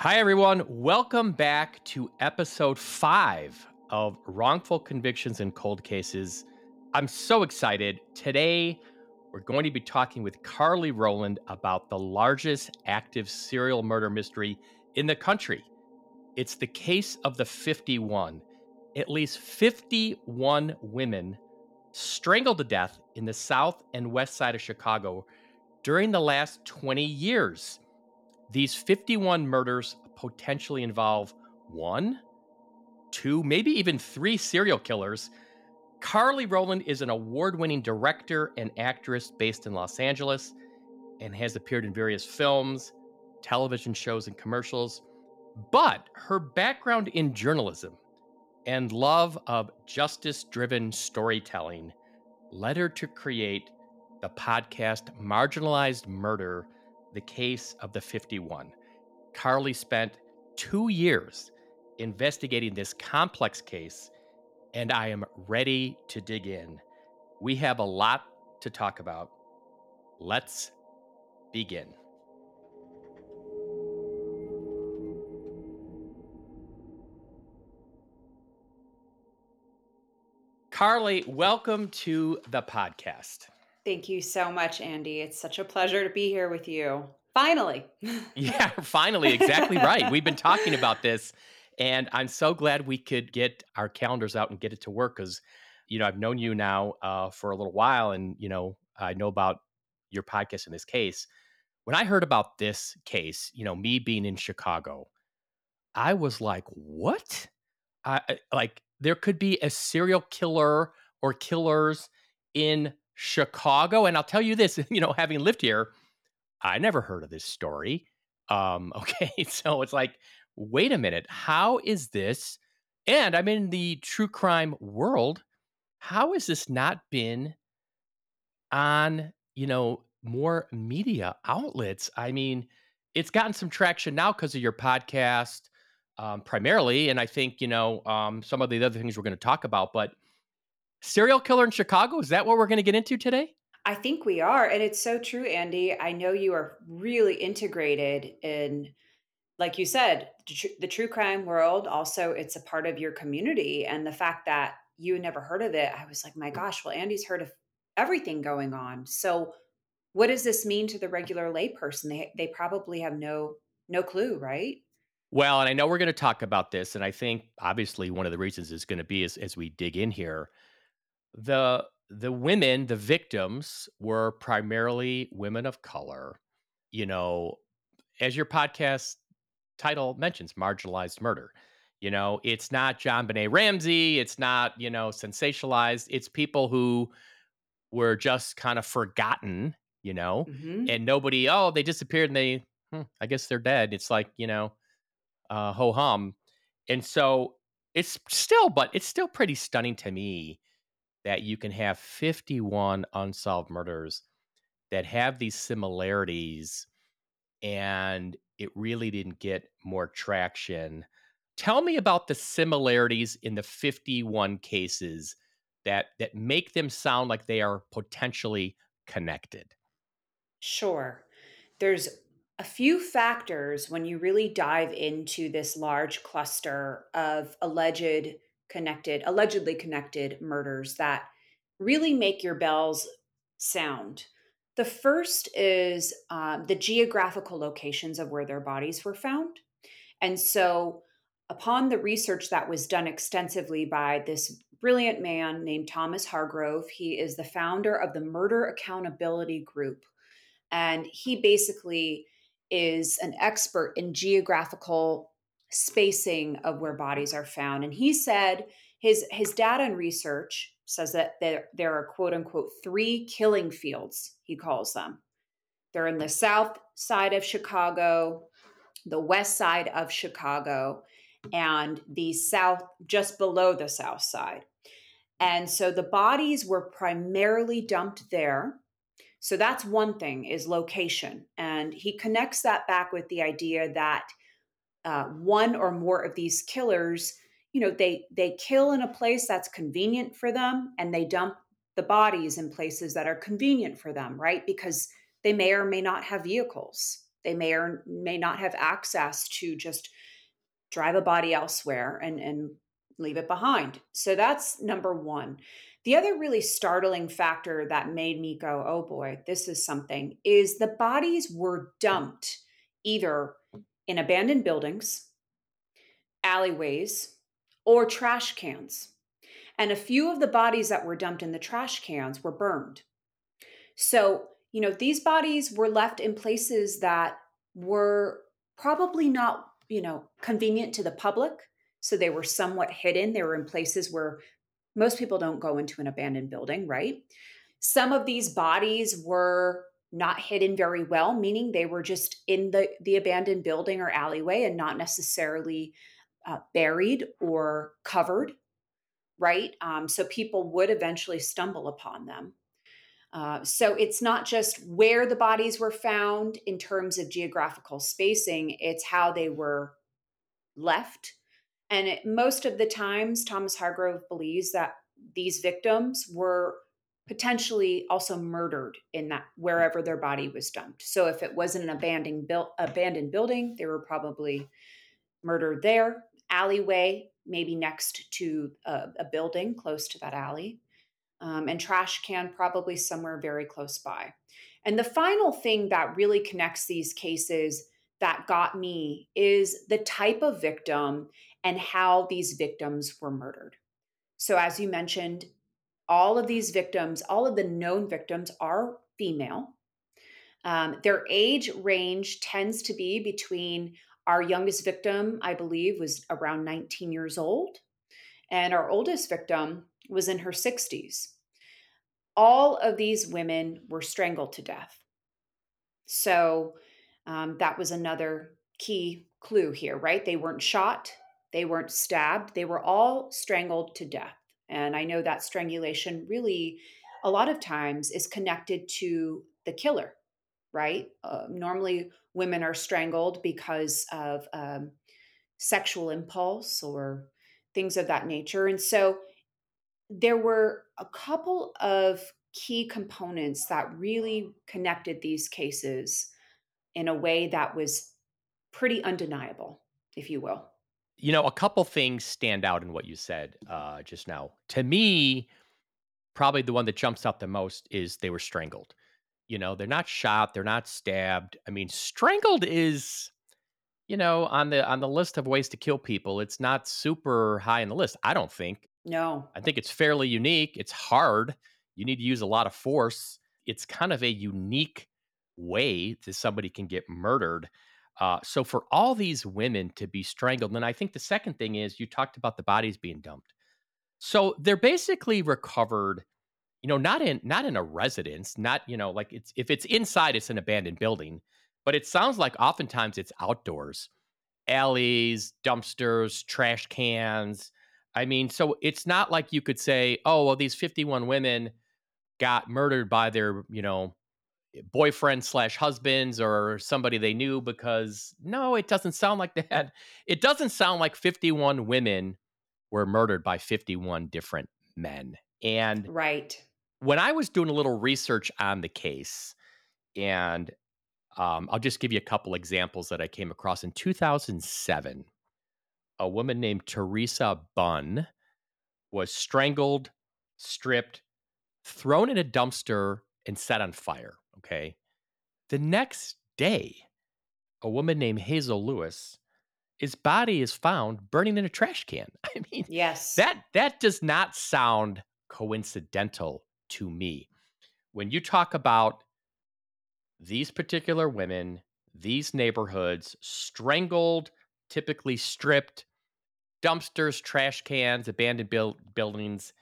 Hi, everyone. Welcome back to episode five of Wrongful Convictions and Cold Cases. I'm so excited. Today, we're going to be talking with Carly Roland about the largest active serial murder mystery in the country. It's the case of the 51. At least 51 women strangled to death in the south and west side of Chicago during the last 20 years. These 51 murders potentially involve one, two, maybe even three serial killers. Carly Roland is an award winning director and actress based in Los Angeles and has appeared in various films, television shows, and commercials. But her background in journalism and love of justice driven storytelling led her to create the podcast Marginalized Murder The Case of the 51. Carly spent two years investigating this complex case, and I am ready to dig in. We have a lot to talk about. Let's begin. Carly, welcome to the podcast. Thank you so much, Andy. It's such a pleasure to be here with you. Finally. yeah, finally. Exactly right. We've been talking about this, and I'm so glad we could get our calendars out and get it to work because, you know, I've known you now uh, for a little while, and, you know, I know about your podcast in this case. When I heard about this case, you know, me being in Chicago, I was like, what? I, like there could be a serial killer or killers in Chicago. And I'll tell you this, you know, having lived here, I never heard of this story. Um, okay, so it's like, wait a minute, how is this? And I'm in the true crime world. How has this not been on, you know, more media outlets? I mean, it's gotten some traction now because of your podcast um, primarily, and I think you know um, some of the other things we're going to talk about. But serial killer in Chicago is that what we're going to get into today? I think we are, and it's so true, Andy. I know you are really integrated in, like you said, the true crime world. Also, it's a part of your community, and the fact that you never heard of it, I was like, my mm. gosh. Well, Andy's heard of everything going on. So, what does this mean to the regular layperson? They they probably have no no clue, right? Well, and I know we're going to talk about this, and I think obviously one of the reasons is going to be as, as we dig in here, the the women, the victims, were primarily women of color. You know, as your podcast title mentions, marginalized murder. You know, it's not JonBenét Ramsey. It's not you know sensationalized. It's people who were just kind of forgotten. You know, mm-hmm. and nobody. Oh, they disappeared and they. Hmm, I guess they're dead. It's like you know uh, ho hum. And so it's still, but it's still pretty stunning to me that you can have 51 unsolved murders that have these similarities and it really didn't get more traction. Tell me about the similarities in the 51 cases that that make them sound like they are potentially connected. Sure. There's a few factors when you really dive into this large cluster of alleged connected, allegedly connected murders that really make your bells sound. The first is um, the geographical locations of where their bodies were found. And so, upon the research that was done extensively by this brilliant man named Thomas Hargrove, he is the founder of the Murder Accountability Group. And he basically is an expert in geographical spacing of where bodies are found. And he said his his data and research says that there, there are quote unquote three killing fields, he calls them. They're in the south side of Chicago, the west side of Chicago, and the south, just below the south side. And so the bodies were primarily dumped there so that's one thing is location. And he connects that back with the idea that uh, one or more of these killers, you know, they they kill in a place that's convenient for them and they dump the bodies in places that are convenient for them, right? Because they may or may not have vehicles. They may or may not have access to just drive a body elsewhere and, and leave it behind. So that's number one. The other really startling factor that made me go, oh boy, this is something, is the bodies were dumped either in abandoned buildings, alleyways, or trash cans. And a few of the bodies that were dumped in the trash cans were burned. So, you know, these bodies were left in places that were probably not, you know, convenient to the public. So they were somewhat hidden. They were in places where most people don't go into an abandoned building, right? Some of these bodies were not hidden very well, meaning they were just in the, the abandoned building or alleyway and not necessarily uh, buried or covered, right? Um, so people would eventually stumble upon them. Uh, so it's not just where the bodies were found in terms of geographical spacing, it's how they were left. And it, most of the times, Thomas Hargrove believes that these victims were potentially also murdered in that wherever their body was dumped. So if it wasn't an abandoned, built abandoned building, they were probably murdered there. Alleyway, maybe next to a, a building close to that alley um, and trash can probably somewhere very close by. And the final thing that really connects these cases that got me is the type of victim and how these victims were murdered. So, as you mentioned, all of these victims, all of the known victims are female. Um, their age range tends to be between our youngest victim, I believe, was around 19 years old, and our oldest victim was in her 60s. All of these women were strangled to death. So um, that was another key clue here, right? They weren't shot, they weren't stabbed, they were all strangled to death. And I know that strangulation really, a lot of times, is connected to the killer, right? Uh, normally, women are strangled because of um, sexual impulse or things of that nature. And so there were a couple of key components that really connected these cases in a way that was pretty undeniable, if you will. You know, a couple things stand out in what you said uh, just now. To me, probably the one that jumps out the most is they were strangled. You know, they're not shot, they're not stabbed. I mean, strangled is you know, on the on the list of ways to kill people, it's not super high in the list. I don't think. No. I think it's fairly unique. It's hard. You need to use a lot of force. It's kind of a unique way that somebody can get murdered. Uh, so for all these women to be strangled, and I think the second thing is you talked about the bodies being dumped. So they're basically recovered, you know, not in not in a residence, not you know, like it's if it's inside, it's an abandoned building but it sounds like oftentimes it's outdoors alleys, dumpsters, trash cans. I mean, so it's not like you could say, oh, well, these 51 women got murdered by their, you know, boyfriend slash husbands or somebody they knew because no, it doesn't sound like that. It doesn't sound like 51 women were murdered by 51 different men. And right. When I was doing a little research on the case, and um, I'll just give you a couple examples that I came across. In 2007, a woman named Teresa Bunn was strangled, stripped, thrown in a dumpster, and set on fire. Okay. The next day, a woman named Hazel Lewis, his body is found burning in a trash can. I mean, yes, that that does not sound coincidental to me. When you talk about these particular women, these neighborhoods, strangled, typically stripped, dumpsters, trash cans, abandoned build- buildings.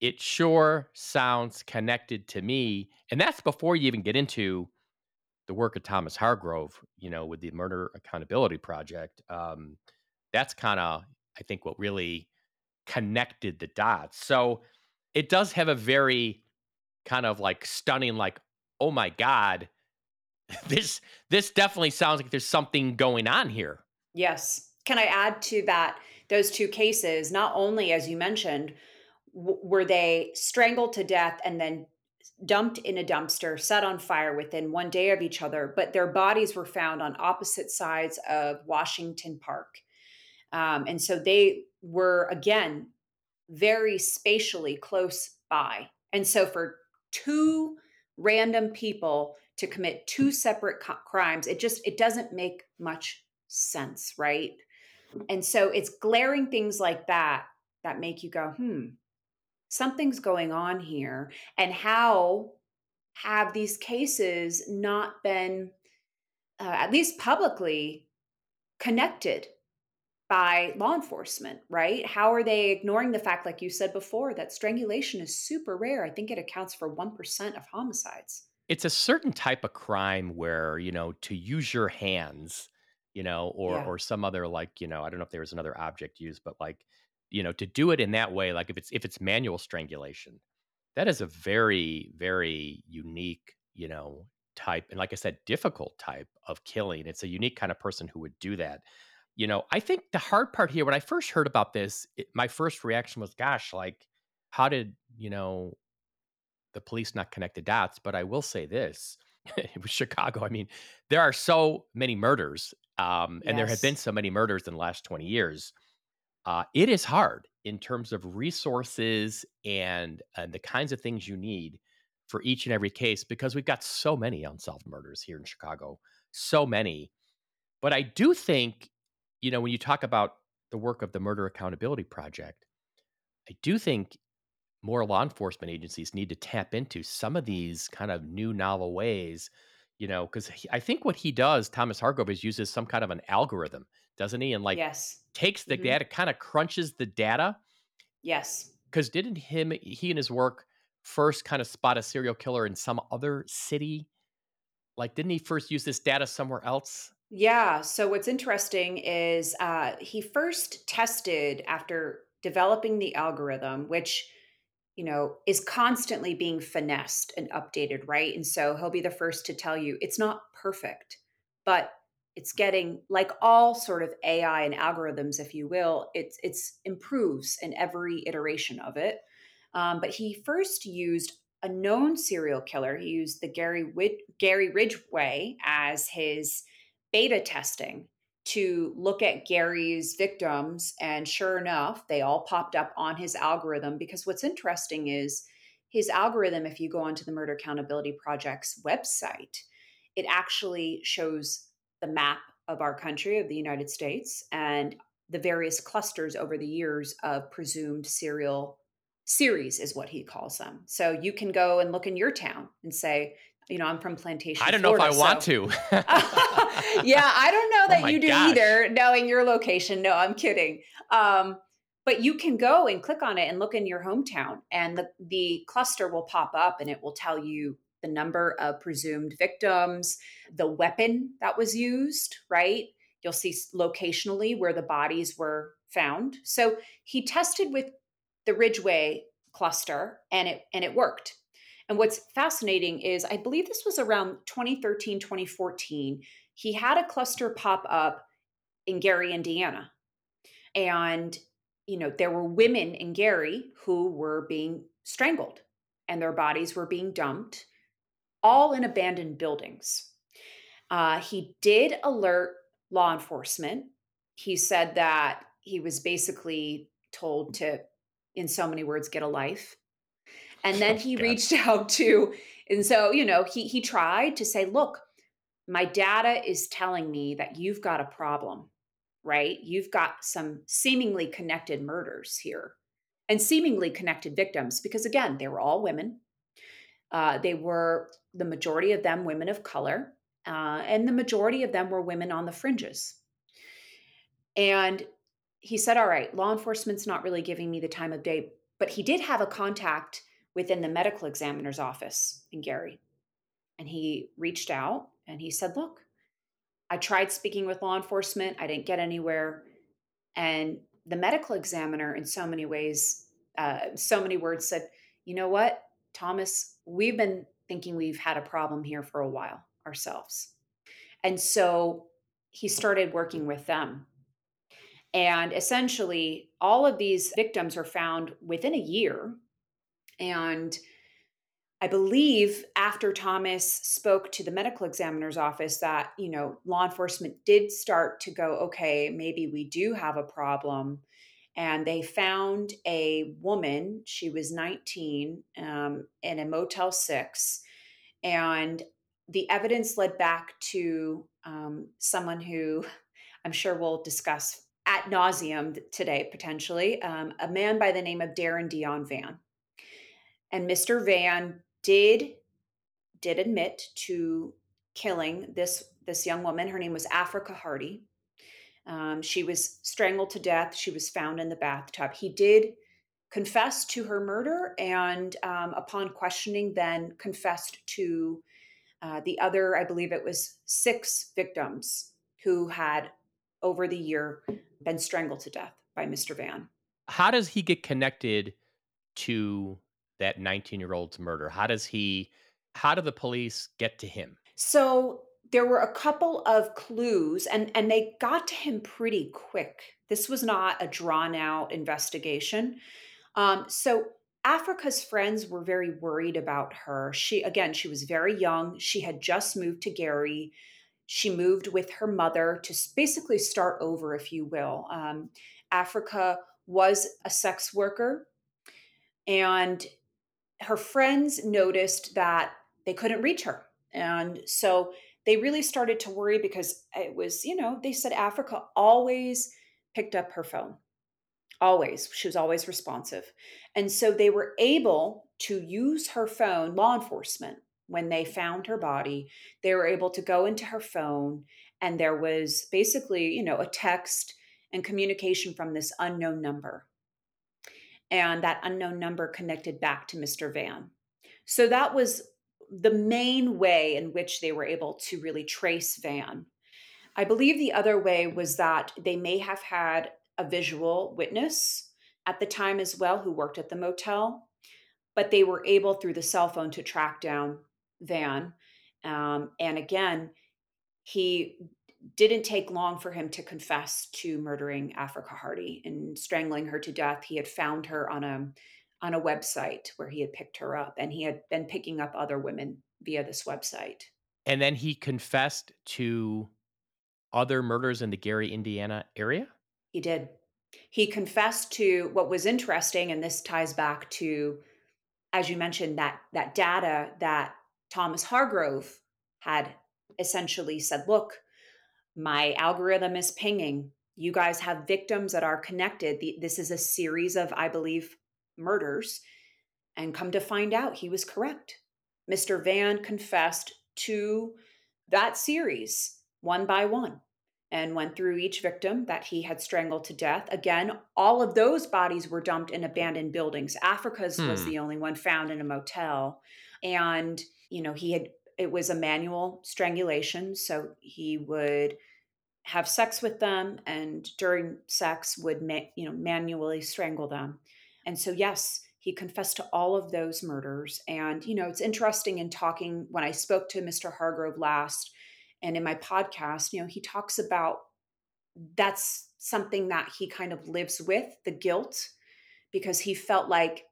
It sure sounds connected to me. And that's before you even get into the work of Thomas Hargrove, you know, with the Murder Accountability Project. Um, that's kind of, I think, what really connected the dots. So it does have a very kind of like stunning, like, oh my god this this definitely sounds like there's something going on here yes can i add to that those two cases not only as you mentioned were they strangled to death and then dumped in a dumpster, set on fire within one day of each other, but their bodies were found on opposite sides of Washington Park. Um, and so they were, again, very spatially close by. And so for two random people to commit two separate co- crimes, it just it doesn't make much sense, right? And so it's glaring things like that that make you go, hmm, something's going on here. And how have these cases not been, uh, at least publicly, connected by law enforcement, right? How are they ignoring the fact, like you said before, that strangulation is super rare? I think it accounts for 1% of homicides. It's a certain type of crime where, you know, to use your hands, you know, or Yeah. or some other like, you know, I don't know if there was another object used, but like, you know, to do it in that way, like if it's if it's manual strangulation, that is a very, very unique, you know, type. And like I said, difficult type of killing. It's a unique kind of person who would do that you know, I think the hard part here, when I first heard about this, it, my first reaction was, gosh, like, how did, you know, the police not connect the dots? But I will say this it was Chicago. I mean, there are so many murders, um, and there have been so many murders in the last 20 years. Uh, it is hard in terms of resources and, and the kinds of things you need for each and every case because we've got so many unsolved murders here in Chicago. So many. But I do think you know, when you talk about the work of the Murder Accountability Project, I do think more law enforcement agencies need to tap into some of these kind of new novel ways, you know, because I think what he does, Thomas Hargrove, is uses some kind of an algorithm, doesn't he? And like Yes. takes the Mhm. data, kind of crunches the data. Yes. Because didn't him, he and his work first kind of spot a serial killer in some other city? Like, didn't he first use this data somewhere else? Yeah. So what's interesting is uh, he first tested after developing the algorithm, which you know is constantly being finessed and updated, right? And so he'll be the first to tell you it's not perfect, but it's getting like all sort of AI and algorithms, if you will. It's it's improves in every iteration of it. Um, but he first used a known serial killer. He used the Gary Wid- Gary Ridgway as his beta testing to look at Gary's victims. And sure enough, they all popped up on his algorithm. Because what's interesting is his algorithm, if you go onto the Murder Accountability Project's website, it actually shows the map of our country, of the United States, and the various clusters over the years of presumed serial series, is what he calls them. So you can go and look in your town and say, you know, I'm from Plantation. I don't know if I want to. yeah, I Oh that you do gosh. either, knowing your location. No, I'm kidding. Um, but you can go and click on it and look in your hometown, and the, the cluster will pop up and it will tell you the number of presumed victims, the weapon that was used, right? You'll see locationally where the bodies were found. So he tested with the Ridgway cluster and it and it worked. And what's fascinating is I believe this was around 2013, 2014. He had a cluster pop up in Gary, Indiana. And, you know, there were women in Gary who were being strangled and their bodies were being dumped, all in abandoned buildings. Uh, he did alert law enforcement. He said that he was basically told to, in so many words, get a life. And then Oh, he God. reached out to, and so, you know, he he tried to say, look, my data is telling me that you've got a problem, right? You've got some seemingly connected murders here and seemingly connected victims, because again, they were all women. Uh, they were the majority of them women of color, uh, and the majority of them were women on the fringes. And he said, All right, law enforcement's not really giving me the time of day, but he did have a contact within the medical examiner's office in Gary. And he reached out and he said, Look, I tried speaking with law enforcement, I didn't get anywhere. And the medical examiner, in so many ways, uh, so many words, said, You know what, Thomas, we've been thinking we've had a problem here for a while ourselves. And so he started working with them. And essentially, all of these victims are found within a year. And I believe after Thomas spoke to the medical examiner's office that, you know, law enforcement did start to go, okay, maybe we do have a problem. And they found a woman, she was 19, um, in a Motel 6. And the evidence led back to um, someone who I'm sure we'll discuss at nauseum today, potentially, um, a man by the name of Darren Deon Vann. And Mr. Vann did did admit to killing this this young woman. Her name was Afrikka Hardy. Um, she was strangled to death. She was found in the bathtub. He did confess to her murder, and um, upon questioning, then confessed to uh, the other. I believe it was six victims who had over the year been strangled to death by Mr. Vann. How does he get connected to that 19 year old's murder? How does he, how do the police get to him? So there were a couple of clues and, and they got to him pretty quick. This was not a drawn out investigation. Um, so Afrikka's friends were very worried about her. She, again, she was very young. She had just moved to Gary. She moved with her mother to basically start over, if you will. Um, Afrikka was a sex worker and her friends noticed that they couldn't reach her. And so they really started to worry because it was, you know, they said Afrikka always picked up her phone. Always. She was always responsive. And so they were able to use her phone, law enforcement, when they found her body, they were able to go into her phone and there was basically, you know, a text and communication from this unknown number and that unknown number connected back to Mr. Vann. So that was the main way in which they were able to really trace Vann. I believe the other way was that they may have had a visual witness at the time as well who worked at the motel, but they were able through the cell phone to track down Vann. Um, and again, he didn't take long for him to confess to murdering Afrikka Hardy and strangling her to death. He had found her on a on a website where he had picked her up and he had been picking up other women via this website. And then he confessed to other murders in the Gary, Indiana area? He did. He confessed to what was interesting and this ties back to as you mentioned that that data that Thomas Hargrove had essentially said, look, my algorithm is pinging. You guys have victims that are connected. This is a series of, I believe, murders. And come to find out, he was correct. Mr. Vann confessed to that series one by one and went through each victim that he had strangled to death. Again, all of those bodies were dumped in abandoned buildings. Afrikka's hmm. was the only one found in a motel. And, you know, he had, it was a manual strangulation. So he would have sex with them and during sex would ma- you know manually strangle them. And so yes he confessed to all of those murders. And you know it's interesting in talking when i spoke to mr hargrove last and in my podcast you know he talks about that's something that he kind of lives with the guilt because he felt like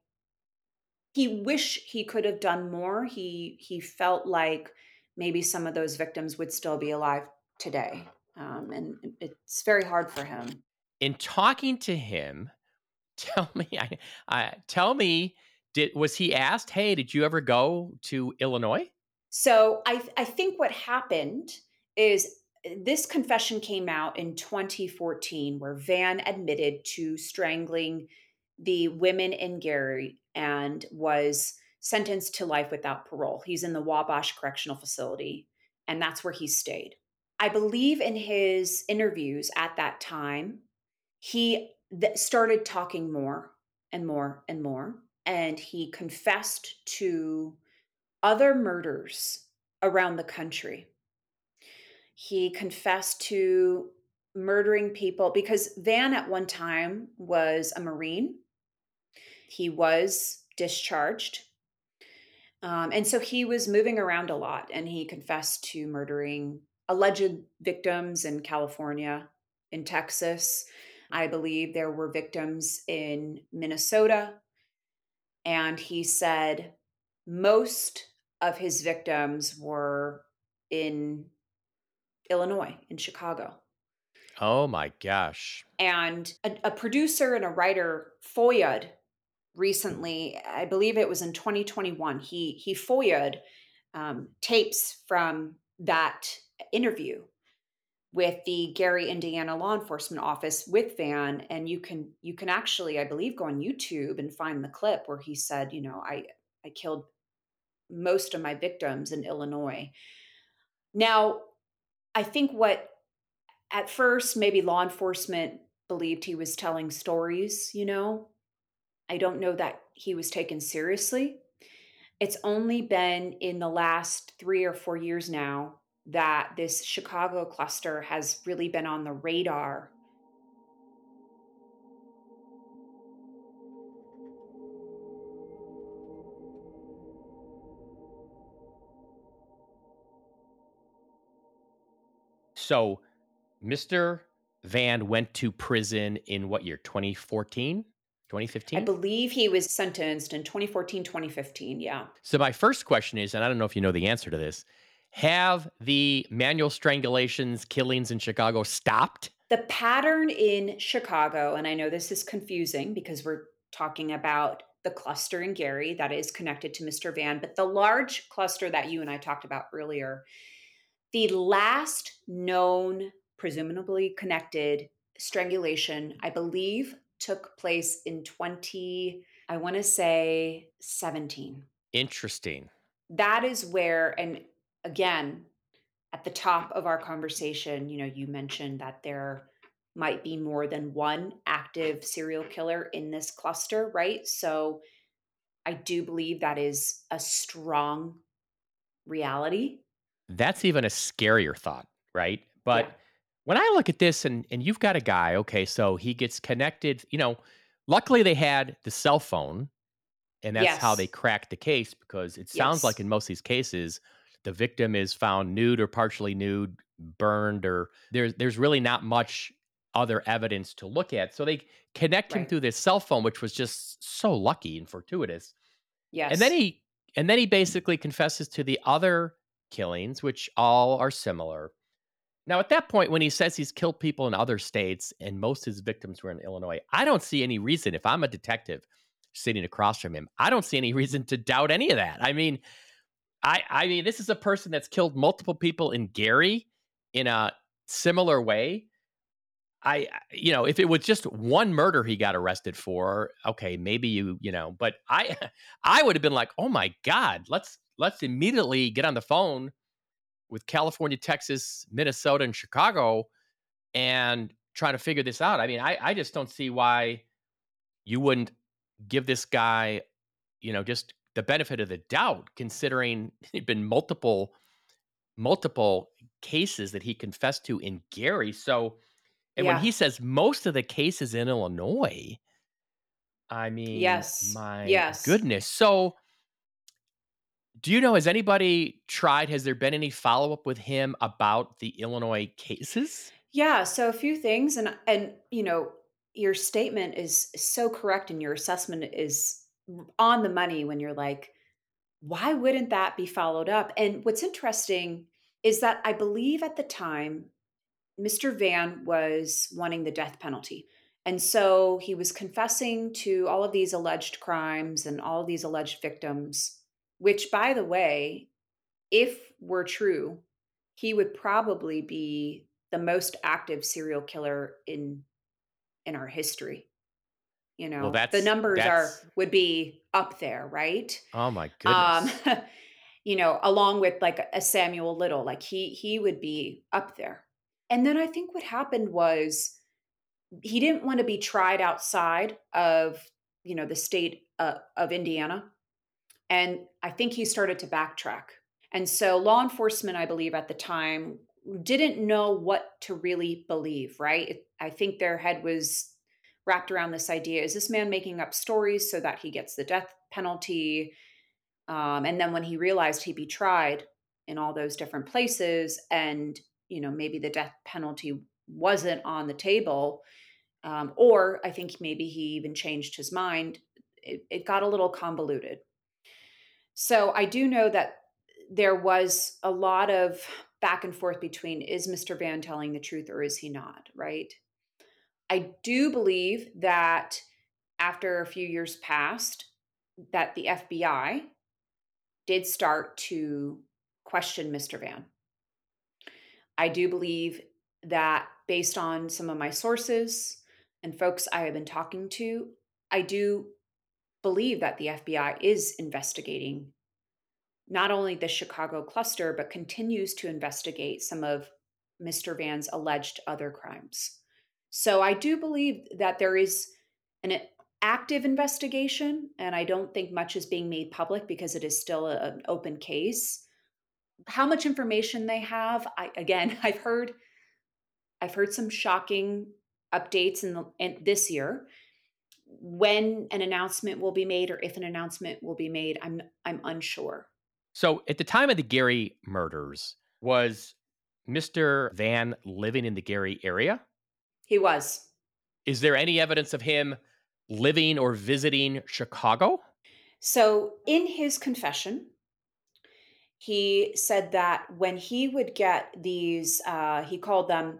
he wish he could have done more. He he felt like maybe some of those victims would still be alive today uh-huh. Um, and it's very hard for him. In talking to him, tell me, I, I, tell me, did was he asked, "Hey, did you ever go to Illinois?" So I, I think what happened is uh, this confession came out in 2014, where Vann admitted to strangling the women in Gary and was sentenced to life without parole. He's in the Wabash Correctional Facility, and that's where he stayed. I believe in his interviews at that time, he th- started talking more and more and more. And he confessed to other murders around the country. He confessed to murdering people because Vann at one time was a Marine. He was discharged. Um, and so he was moving around a lot and he confessed to murdering alleged victims in California, in Texas. I believe there were victims in Minnesota. And he said most of his victims were in Illinois, in Chicago. Oh my gosh. And a, a producer and a writer, FOIA'd recently, I believe it was in 2021, he he FOIA'd um, tapes from that interview with the Gary, Indiana law enforcement office with Vann, and you can you can actually, I believe, go on YouTube and find the clip where he said, you know, I I killed most of my victims in Illinois. Now, I think what at first maybe law enforcement believed he was telling stories, you know. I don't know that he was taken seriously. It's only been in the last 3 or 4 years now that this Chicago cluster has really been on the radar. So, Mr. Vann went to prison in what year? 2014? 2015? I believe he was sentenced in 2014, 2015. Yeah. So, my first question is, and I don't know if you know the answer to this have the manual strangulations, killings in Chicago stopped? The pattern in Chicago, and I know this is confusing because we're talking about the cluster in Gary that is connected to Mr. Vann, but the large cluster that you and I talked about earlier, the last known, presumably connected strangulation, I believe, took place in 20, I want to say 17. Interesting. That is where, and again, at the top of our conversation, you know, you mentioned that there might be more than one active serial killer in this cluster, right? So I do believe that is a strong reality. That's even a scarier thought, right? But yeah. When I look at this and and you've got a guy, okay, so he gets connected, you know, luckily they had the cell phone and that's yes. how they cracked the case because it sounds yes. like in most of these cases the victim is found nude or partially nude, burned, or there's there's really not much other evidence to look at. So they connect right. him through this cell phone, which was just so lucky and fortuitous. Yes. And then he and then he basically confesses to the other killings, which all are similar. Now, at that point, when he says he's killed people in other states and most of his victims were in Illinois, I don't see any reason, if I'm a detective sitting across from him, I don't see any reason to doubt any of that. I mean, I I mean, this is a person that's killed multiple people in Gary in a similar way. I you know, if it was just one murder he got arrested for, okay, maybe you, you know, but I I would have been like, "Oh my god, let's let's immediately get on the phone with California, Texas, Minnesota and Chicago and try to figure this out." I mean, I I just don't see why you wouldn't give this guy, you know, just the benefit of the doubt, considering there'd been multiple multiple cases that he confessed to in Gary. So, and yeah. when he says most of the cases in Illinois, I mean, yes, my yes. goodness. So, do you know, has anybody tried? Has there been any follow up with him about the Illinois cases? Yeah. So, a few things. And, and, you know, your statement is so correct and your assessment is on the money when you're like, why wouldn't that be followed up? And what's interesting is that I believe at the time, Mr. Vann was wanting the death penalty. And so he was confessing to all of these alleged crimes and all of these alleged victims, which, by the way, if were true, he would probably be the most active serial killer in in our history. You know well, the numbers are would be up there right? Oh my goodness. um, you know along with like a samuel little like he he would be up there. And then i think what happened was he didn't want to be tried outside of you know the state uh, of indiana and i think he started to backtrack. And so law enforcement i believe at the time didn't know what to really believe right? I think their head was wrapped around this idea is this man making up stories so that he gets the death penalty? Um, and then when he realized he'd be tried in all those different places and you know maybe the death penalty wasn't on the table um, or i think maybe he even changed his mind it, it got a little convoluted So I do know that there was a lot of back and forth between is Mr. Vann telling the truth or is he not, right? I do believe that after a few years passed, that the FBI did start to question Mr. Vann. I do believe that based on some of my sources and folks I have been talking to, I do believe that the FBI is investigating not only the Chicago cluster, but continues to investigate some of Mr. Vann's alleged other crimes. So I do believe that there is an active investigation, and I don't think much is being made public because it is still a, an open case. How much information they have, I again, I've heard, I've heard some shocking updates in, the, in this year. When an announcement will be made, or if an announcement will be made, I'm I'm unsure. So, at the time of the Gary murders, was Mr. Vann living in the Gary area? He was. Is there any evidence of him living or visiting Chicago? So, in his confession, he said that when he would get these, uh, he called them,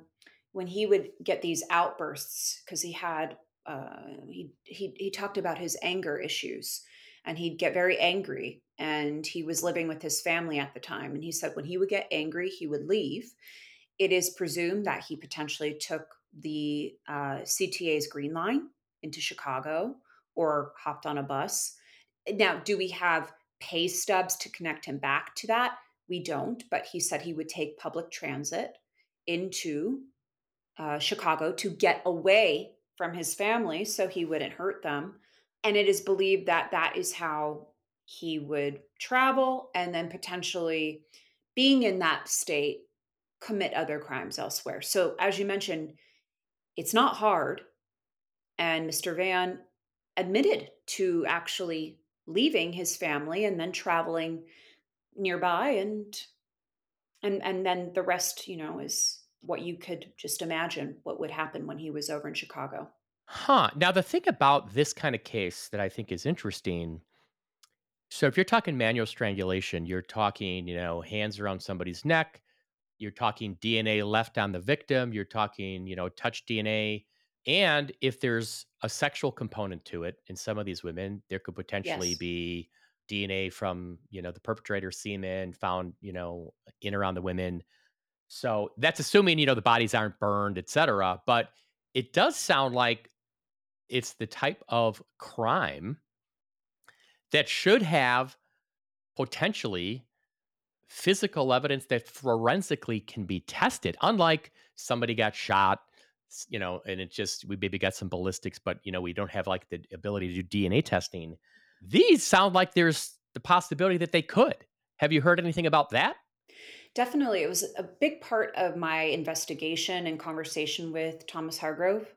when he would get these outbursts, because he had, uh, he, he, he talked about his anger issues and he'd get very angry. And he was living with his family at the time. And he said when he would get angry, he would leave. It is presumed that he potentially took the uh, CTA's Green Line into Chicago or hopped on a bus. Now, do we have pay stubs to connect him back to that? We don't, but he said he would take public transit into uh, Chicago to get away from his family so he wouldn't hurt them. And it is believed that that is how he would travel and then potentially being in that state commit other crimes elsewhere. So, as you mentioned, it's not hard and Mr. Vann admitted to actually leaving his family and then traveling nearby and and and then the rest, you know, is what you could just imagine what would happen when he was over in Chicago. Huh. Now the thing about this kind of case that I think is interesting so if you're talking manual strangulation, you're talking, you know, hands around somebody's neck, you're talking DNA left on the victim, you're talking, you know, touch DNA and if there's a sexual component to it in some of these women, there could potentially Yes. be DNA from, you know, the perpetrator semen found, you know, in around the women. So that's assuming, you know, the bodies aren't burned, et cetera. But it does sound like it's the type of crime that should have potentially physical evidence that forensically can be tested, unlike somebody got shot you know, and it just we maybe got some ballistics, but you know, we don't have like the ability to do DNA testing. These sound like there's the possibility that they could. Have you heard anything about that? Definitely. It was a big part of my investigation and conversation with Thomas Hargrove.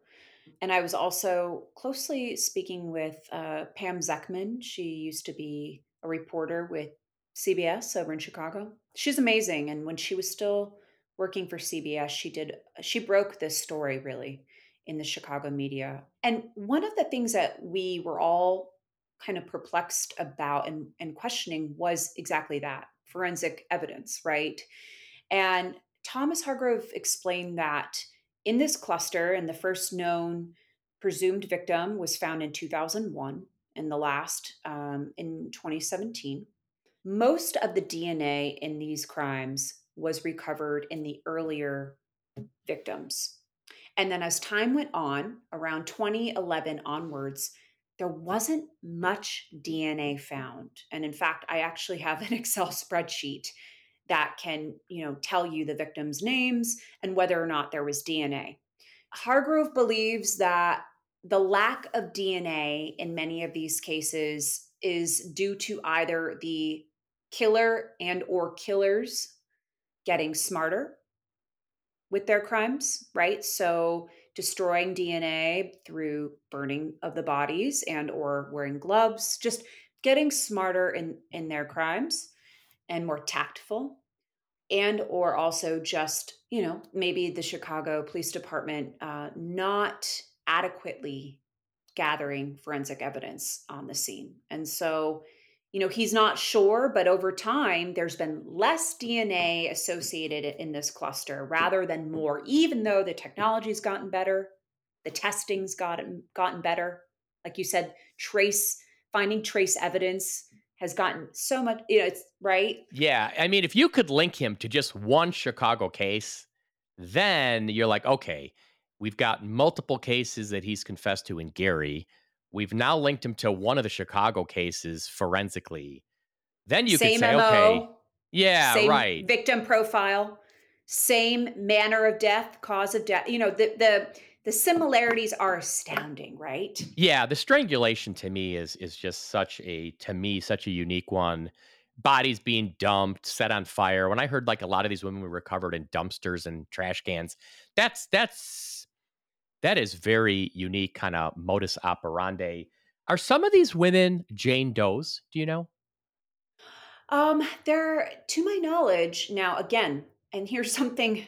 And I was also closely speaking with uh, Pam Zekman. She used to be a reporter with CBS over in Chicago. She's amazing. And when she was still working for CBS, she did she broke this story really in the Chicago media. And one of the things that we were all kind of perplexed about and, and questioning was exactly that forensic evidence, right? And Thomas Hargrove explained that in this cluster, and the first known presumed victim was found in 2001, and the last um, in 2017. Most of the DNA in these crimes was recovered in the earlier victims. And then as time went on, around 2011 onwards, there wasn't much DNA found. And in fact, I actually have an Excel spreadsheet that can, you know, tell you the victims' names and whether or not there was DNA. Hargrove believes that the lack of DNA in many of these cases is due to either the killer and or killers getting smarter with their crimes, right? So destroying DNA through burning of the bodies and or wearing gloves, just getting smarter in in their crimes and more tactful. And or also just you know maybe the chicago police department uh, not adequately gathering forensic evidence on the scene. And so you know, he's not sure, but over time, there's been less DNA associated in this cluster rather than more, even though the technology's gotten better, the testing's gotten gotten better. Like you said, trace finding trace evidence has gotten so much, you know, it's right. Yeah. I mean, if you could link him to just one Chicago case, then you're like, okay, we've got multiple cases that he's confessed to in Gary. We've now linked him to one of the Chicago cases forensically. Then you same could say, MO, okay, yeah, same right. Victim profile, same manner of death, cause of death. You know, the the the similarities are astounding, right? Yeah, the strangulation to me is is just such a to me such a unique one. Bodies being dumped, set on fire. When I heard like a lot of these women were recovered in dumpsters and trash cans, that's that's that is very unique kind of modus operandi. Are some of these women Jane Doe's? Do you know? Um, they're to my knowledge, now again, and here's something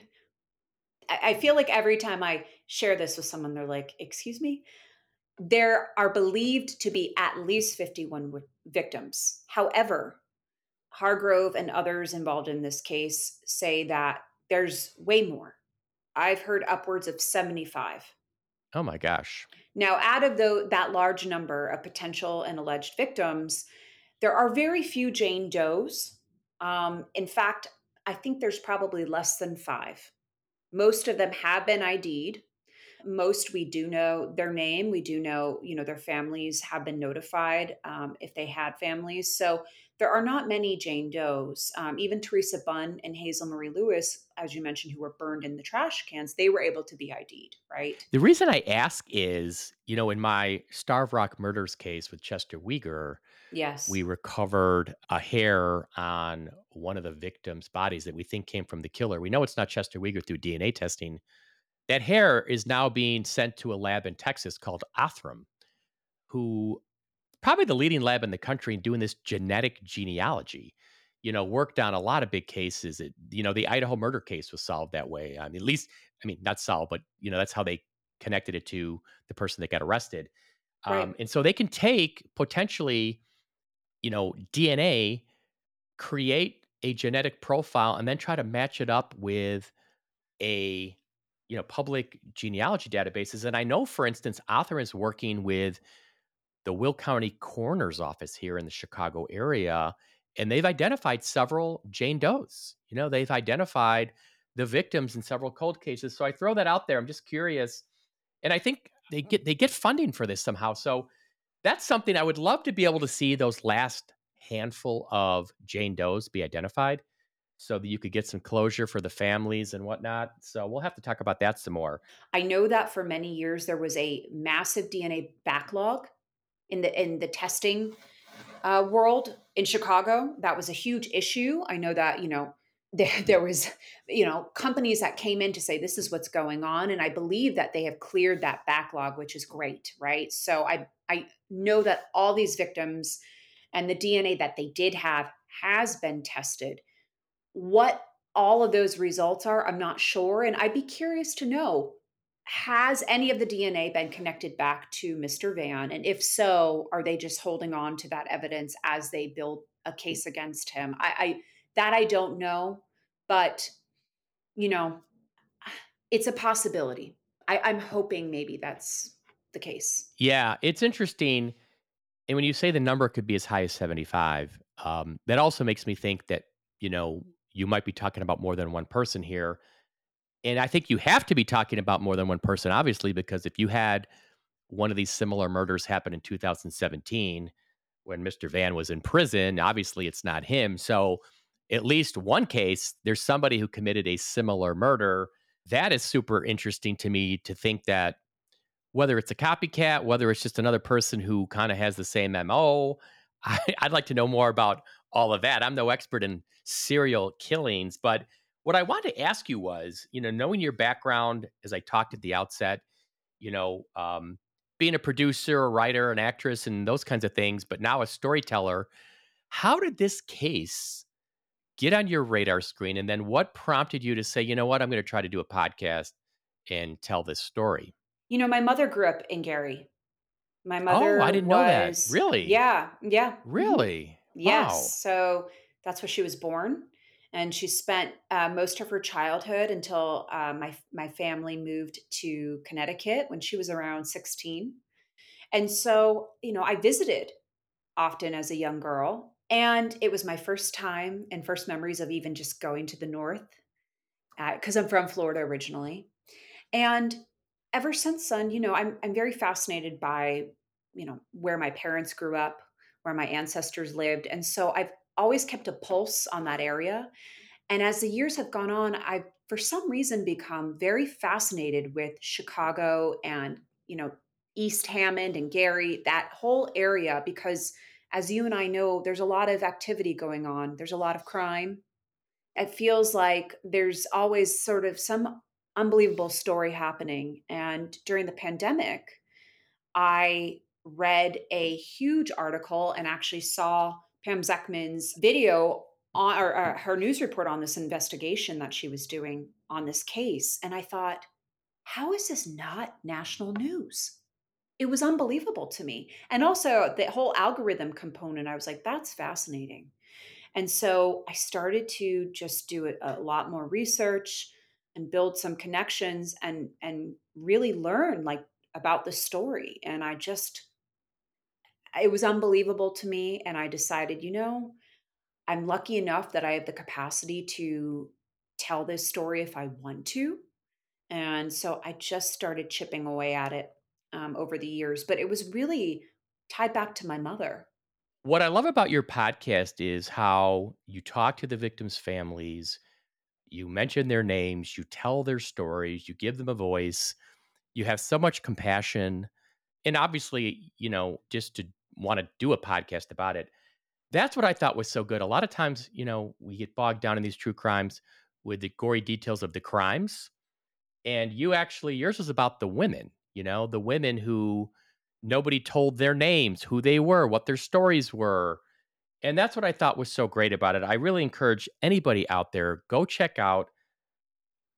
I I feel like every time I share this with someone, they're like, "Excuse me." There are believed to be at least 51 wi- victims. However, Hargrove and others involved in this case say that there's way more. I've heard upwards of 75. Oh my gosh. Now, out of tho- that large number of potential and alleged victims, there are very few Jane Does. Um, in fact, I think there's probably less than five. Most of them have been ID'd. Most we do know their name. We do know, you know, their families have been notified um, if they had families. So there are not many Jane Does. Um, even Teresa Bunn and Hazel Marie Lewis, as you mentioned, who were burned in the trash cans, they were able to be ID'd, right? The reason I ask is, you know, in my Starved Rock murders case with Chester Weger, Yes. we recovered a hair on one of the victims' bodies that we think came from the killer. We know it's not Chester Weger through DNA testing. That hair is now being sent to a lab in Texas called Othram, who probably the leading lab in the country in doing this genetic genealogy. You know, worked on a lot of big cases. It, you know, the Idaho murder case was solved that way. I mean, at least, I mean, not solved, but you know, that's how they connected it to the person that got arrested. Right. Um, and so they can take potentially, you know, DNA, create a genetic profile, and then try to match it up with a you know public genealogy databases. And I know, for instance, Othram is working with the Will County Coroner's Office here in the Chicago area, and they've identified several Jane Does. You know, they've identified the victims in several cold cases. So I throw that out there. I'm just curious, and I think they hmm. get they get funding for this somehow. So that's something I would love to be able to see those last handful of Jane Does be identified so that you could get some closure for the families and whatnot. So we'll have to talk about that some more. I know that for many years there was a massive DNA backlog in the in the testing uh, world in Chicago. That was a huge issue. I know that you know there there was you know companies that came in to say this is what's going on, and I believe that they have cleared that backlog, which is great, right? So I I know that all these victims and the DNA that they did have has been tested. What all of those results are, I'm not sure, and I'd be curious to know has any of the DNA been connected back to Mr. Vann? And if so, are they just holding on to that evidence as they build a case against him? I, I that I don't know, but you know, it's a possibility. I, I'm hoping maybe that's the case. Yeah, it's interesting. And when you say the number could be as high as 75, um, that also makes me think that, you know, you might be talking about more than one person here. And I think you have to be talking about more than one person, obviously, because if you had one of these similar murders happen in 2017 when Mr. Vann was in prison, obviously it's not him. So at least one case, there's somebody who committed a similar murder. That is super interesting to me to think that whether it's a copycat, whether it's just another person who kind of has the same MO, I, I'd like to know more about all of that. I'm no expert in serial killings, but what I wanted to ask you was, you know, knowing your background, as I talked at the outset, you know, um, being a producer, a writer, an actress, and those kinds of things, but now a storyteller, how did this case get on your radar screen? And then what prompted you to say, you know what, I'm going to try to do a podcast and tell this story? You know, my mother grew up in Gary. My mother. Oh, I didn't know that. Really? yeah, yeah. mhm. Really? Yes. Wow. So that's where she was born. And she spent uh, most of her childhood until uh, my, my family moved to Connecticut when she was around 16. And so, you know, I visited often as a young girl. And it was my first time and first memories of even just going to the North because uh, I'm from Florida originally. And ever since then, you know, I'm, I'm very fascinated by, you know, where my parents grew up, where my ancestors lived. And so I've always kept a pulse on that area. And as the years have gone on, I've for some reason become very fascinated with Chicago and, you know, East Hammond and Gary, that whole area, because as you and I know, there's a lot of activity going on. There's a lot of crime. It feels like there's always sort of some unbelievable story happening. And during the pandemic, I read a huge article and actually saw Pam Zekman's video on, or, or her news report on this investigation that she was doing on this case. And I thought, how is this not national news? it was unbelievable to me. And also the whole algorithm component, I was like, that's fascinating. And so I started to just do a, a lot more research and build some connections and and really learn like about the story. And I just it was unbelievable to me. And I decided, you know, I'm lucky enough that I have the capacity to tell this story if I want to. And so I just started chipping away at it um, over the years, but it was really tied back to my mother. What I love about your podcast is how you talk to the victims' families, you mention their names, you tell their stories, you give them a voice, you have so much compassion. And obviously, you know, just to want to do a podcast about it, that's what I thought was so good. A lot of times, you know, we get bogged down in these true crimes with the gory details of the crimes. And you actually, yours was about the women you know, the women who nobody told their names, who they were, what their stories were. And that's what I thought was so great about it. I really encourage anybody out there go check out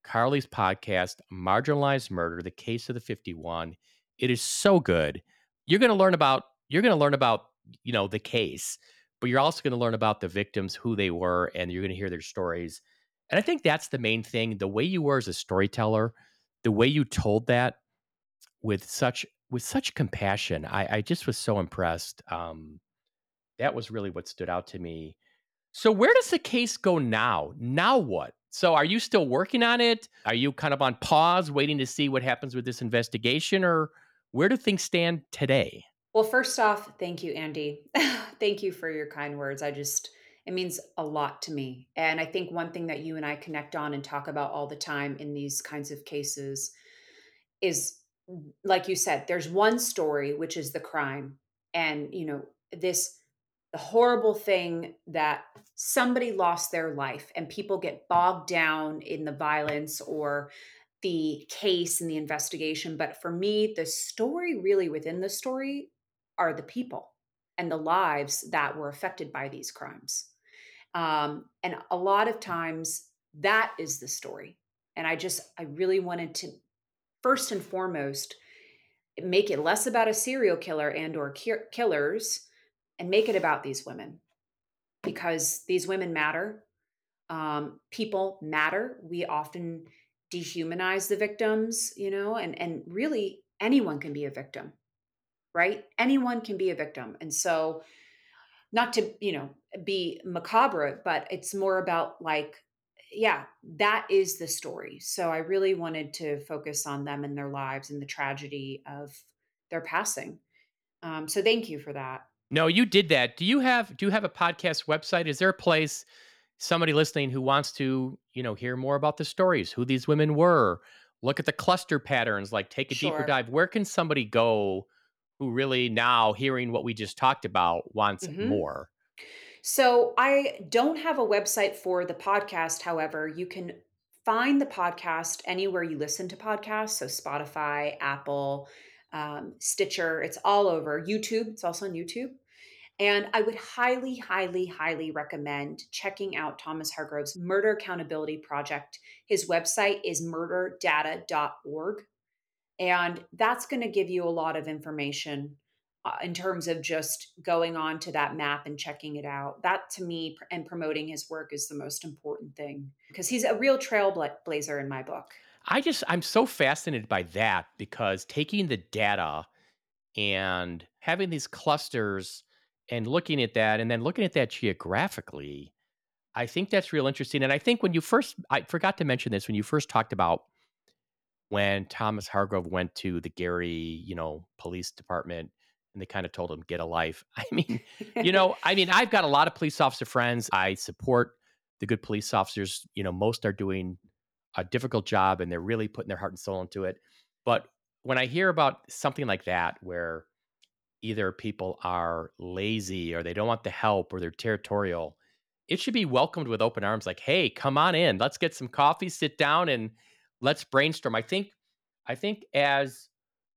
Carly's podcast, Marginalized Murder: The Case of the 51. It is so good. You're going to learn about you're going to learn about, you know, the case, but you're also going to learn about the victims, who they were, and you're going to hear their stories. And I think that's the main thing. The way you were as a storyteller, the way you told that with such with such compassion. I, I just was so impressed. Um, that was really what stood out to me. So where does the case go now? Now what? So are you still working on it? Are you kind of on pause, waiting to see what happens with this investigation, or where do things stand today? Well, first off, thank you, Andy. thank you for your kind words. I just it means a lot to me. And I think one thing that you and I connect on and talk about all the time in these kinds of cases is like you said, there's one story, which is the crime. And, you know, this, the horrible thing that somebody lost their life and people get bogged down in the violence or the case and the investigation. But for me, the story really within the story are the people and the lives that were affected by these crimes. Um, and a lot of times that is the story. And I just, I really wanted to first and foremost make it less about a serial killer and or killers and make it about these women because these women matter um, people matter we often dehumanize the victims you know and and really anyone can be a victim right anyone can be a victim and so not to you know be macabre but it's more about like yeah, that is the story. So I really wanted to focus on them and their lives and the tragedy of their passing. Um, so thank you for that. No, you did that. Do you have do you have a podcast website? Is there a place somebody listening who wants to, you know, hear more about the stories, who these women were, look at the cluster patterns, like take a sure. deeper dive? Where can somebody go who really now hearing what we just talked about wants mm-hmm. more? So I don't have a website for the podcast. However, you can find the podcast anywhere you listen to podcasts. So Spotify, Apple, um, Stitcher, it's all over. YouTube, it's also on YouTube. And I would highly, highly, highly recommend checking out Thomas Hargrove's Murder Accountability Project. His website is murderdata.org. And that's going to give you a lot of information uh, in terms of just going on to that map and checking it out. That to me and promoting his work is the most important thing because he's a real trailblazer in my book. I just, I'm so fascinated by that because taking the data and having these clusters and looking at that and then looking at that geographically, I think that's real interesting. And I think when you first, I forgot to mention this, when you first talked about when Thomas Hargrove went to the Gary, you know, police department and they kind of told him, get a life. I mean, you know, I mean, I've got a lot of police officer friends. I support the good police officers. You know, most are doing a difficult job and they're really putting their heart and soul into it. But when I hear about something like that, where either people are lazy or they don't want the help or they're territorial, it should be welcomed with open arms like, hey, come on in. Let's get some coffee, sit down and let's brainstorm. I think I think as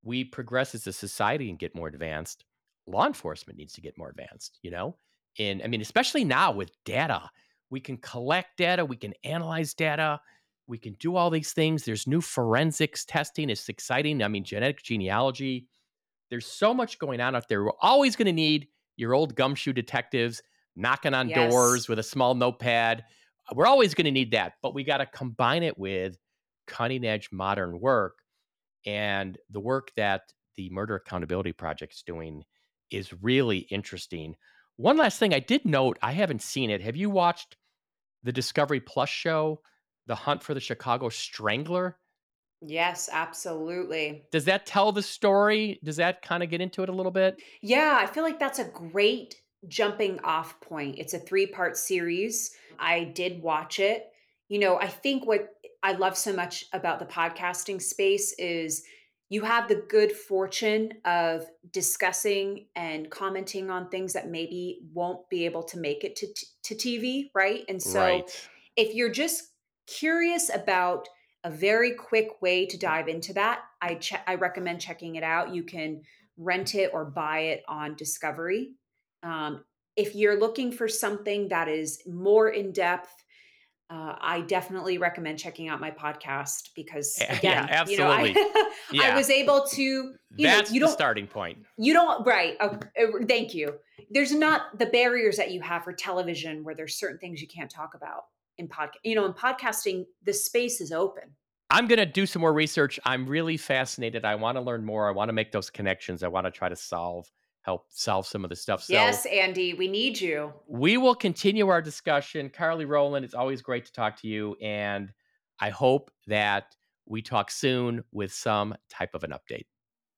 we progress as a society and get more advanced, law enforcement needs to get more advanced, you know? And I mean, especially now with data, we can collect data, we can analyze data, we can do all these things. There's new forensics testing. It's exciting. I mean, genetic genealogy. There's so much going on out there. We're always going to need your old gumshoe detectives knocking on yes. doors with a small notepad. We're always going to need that, but we got to combine it with cutting edge modern work. And the work that the Murder Accountability Project is doing is really interesting. One last thing I did note, I haven't seen it. Have you watched the Discovery Plus show? The Hunt for the Chicago Strangler? Yes, absolutely. Does that tell the story? Does that kind of get into it a little bit? Yeah, I feel like that's a great jumping off point. It's a three part series. I did watch it. You know, I think what I love so much about the podcasting space is you have the good fortune of discussing and commenting on things that maybe won't be able to make it to, to TV, right? And so right. if you're just curious about a very quick way to dive into that, I che- I recommend checking it out. You can rent it or buy it on Discovery. Um, if you're looking for something that is more in depth, uh, I definitely recommend checking out my podcast because again, yeah, absolutely. You know, I, yeah. I was able to. You That's know, you the starting point. You don't right. Uh, thank you. There's not the barriers that you have for television where there's certain things you can't talk about in podcast. You know, in podcasting, the space is open. I'm going to do some more research. I'm really fascinated. I want to learn more. I want to make those connections. I want to try to solve help solve some of the stuff. So yes, Andy, we need you. We will continue our discussion. Carly Roland, it's always great to talk to you. And I hope that we talk soon with some type of an update.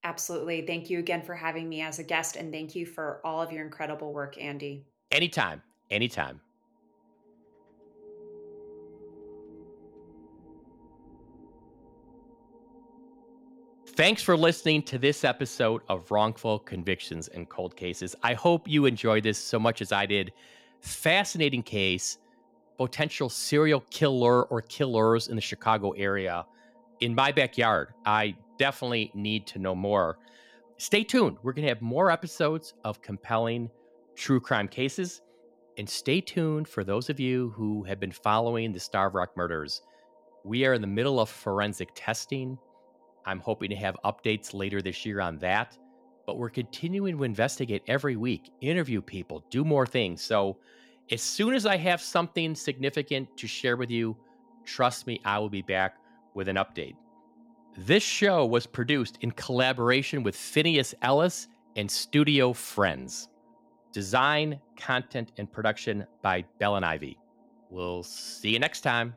Absolutely. Thank you again for having me as a guest. And thank you for all of your incredible work, Andy. Anytime. Anytime. Thanks for listening to this episode of Wrongful Convictions and Cold Cases. I hope you enjoyed this so much as I did. Fascinating case, potential serial killer or killers in the Chicago area in my backyard. I definitely need to know more. Stay tuned. We're going to have more episodes of compelling true crime cases. And stay tuned for those of you who have been following the Starved Rock murders. We are in the middle of forensic testing I'm hoping to have updates later this year on that. But we're continuing to investigate every week, interview people, do more things. So as soon as I have something significant to share with you, trust me, I will be back with an update. This show was produced in collaboration with Phineas Ellis and Studio Friends. Design, content, and production by Bell and Ivy. We'll see you next time.